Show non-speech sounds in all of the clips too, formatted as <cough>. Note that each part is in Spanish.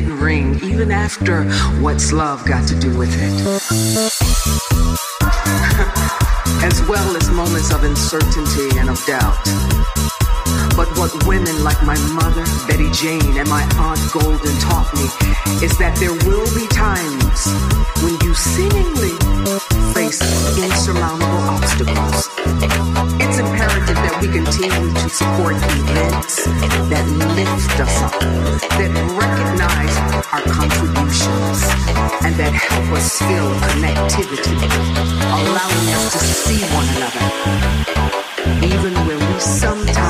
Didn't ring, even after what's love got to do with it. <laughs> as well as moments of uncertainty and of doubt. But what women like my mother, Betty Jane, and my aunt Golden taught me is that there will be times when you seemingly face insurmountable obstacles. It's imperative that we continue to support events that lift us up, that that help us feel connectivity, allowing us to see one another, even when we sometimes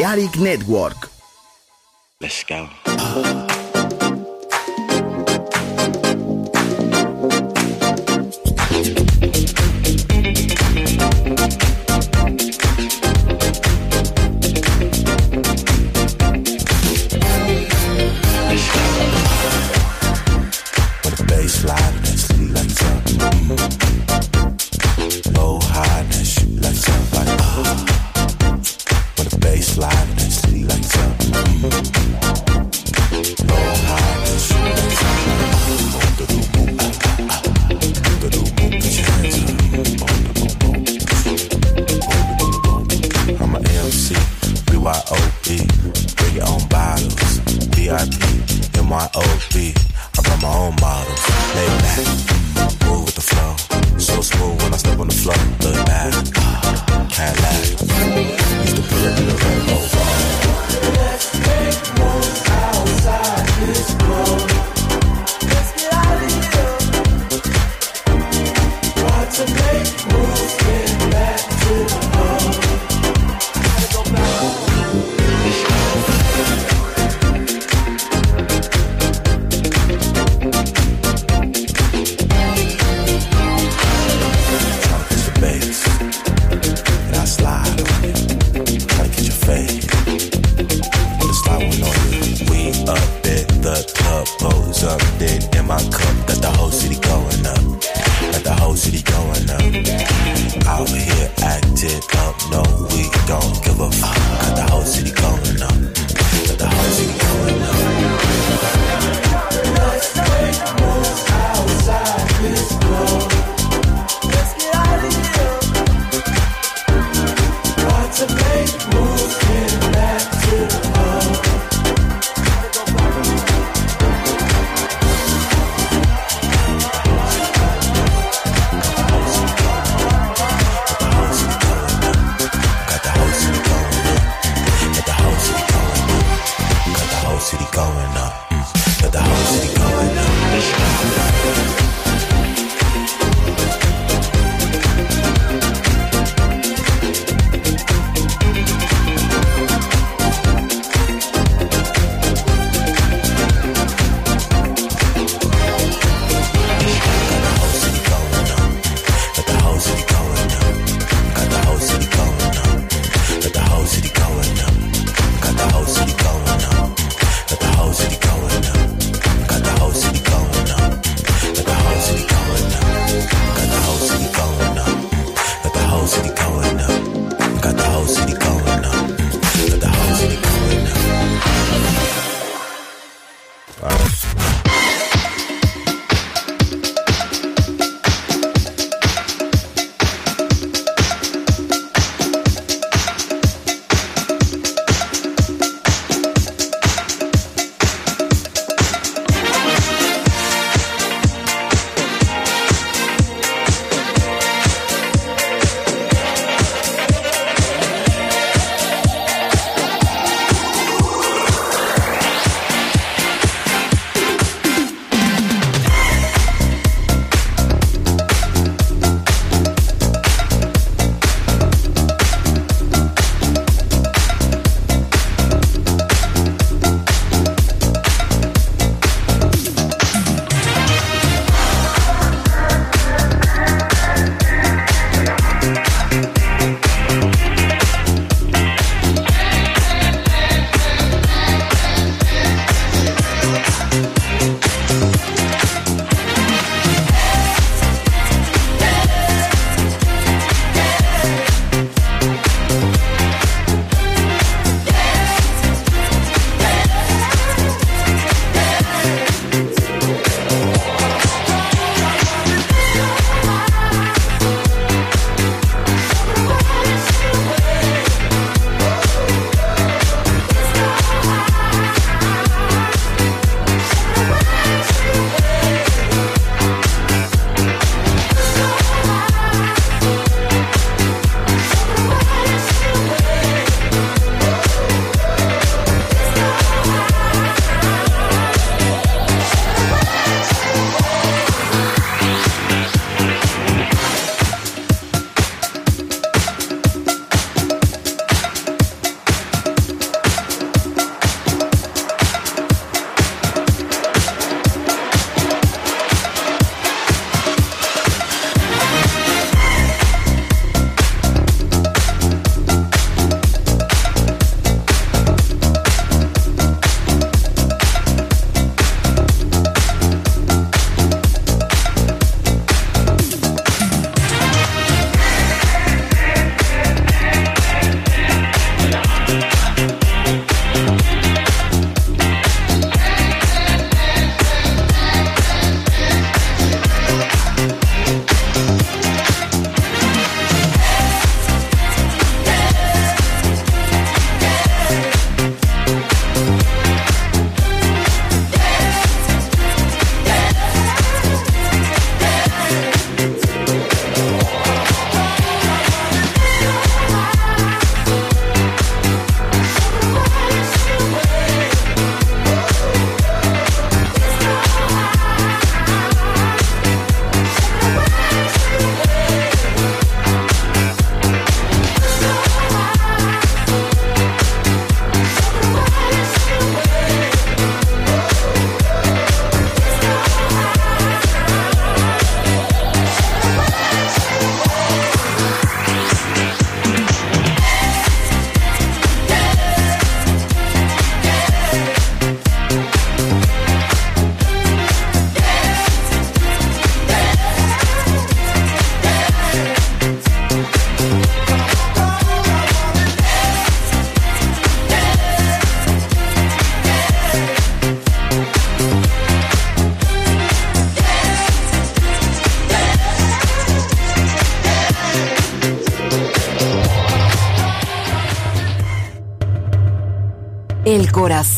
Balearic Network.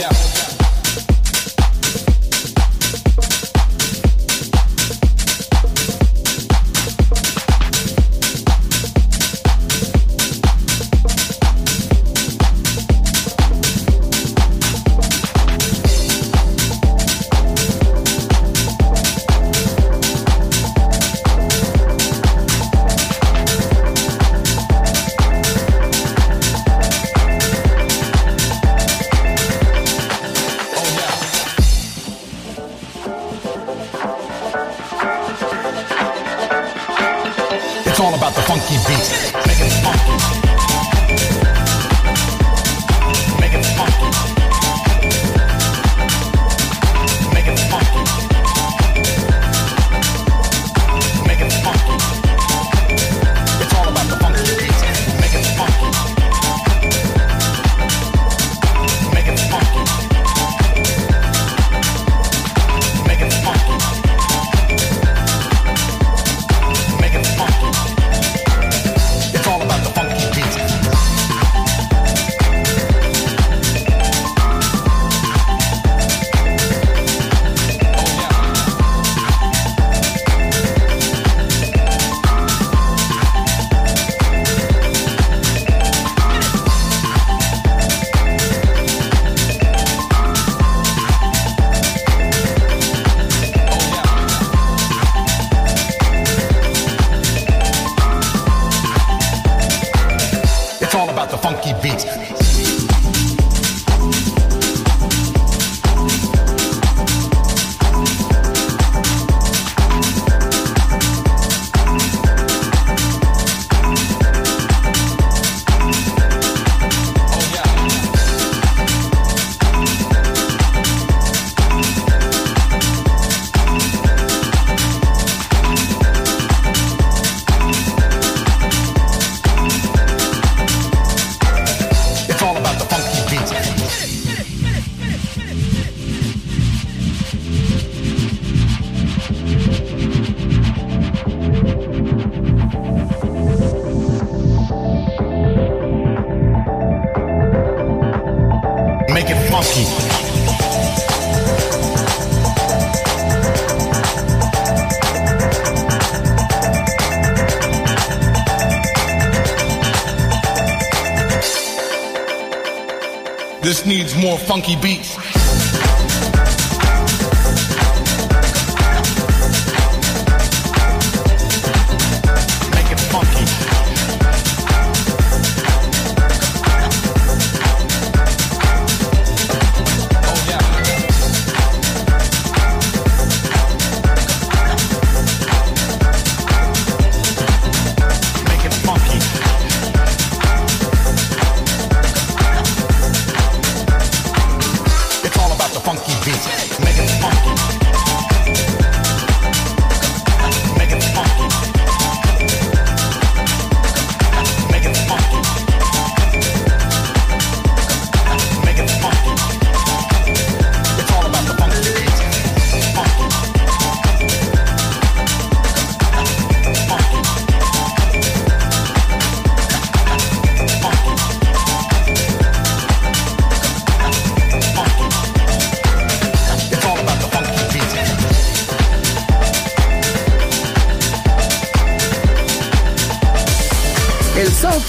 Yeah. Funky beats.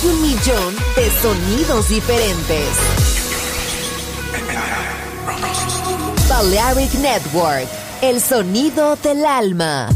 Un millón de sonidos diferentes. Balearic Network, el sonido del alma.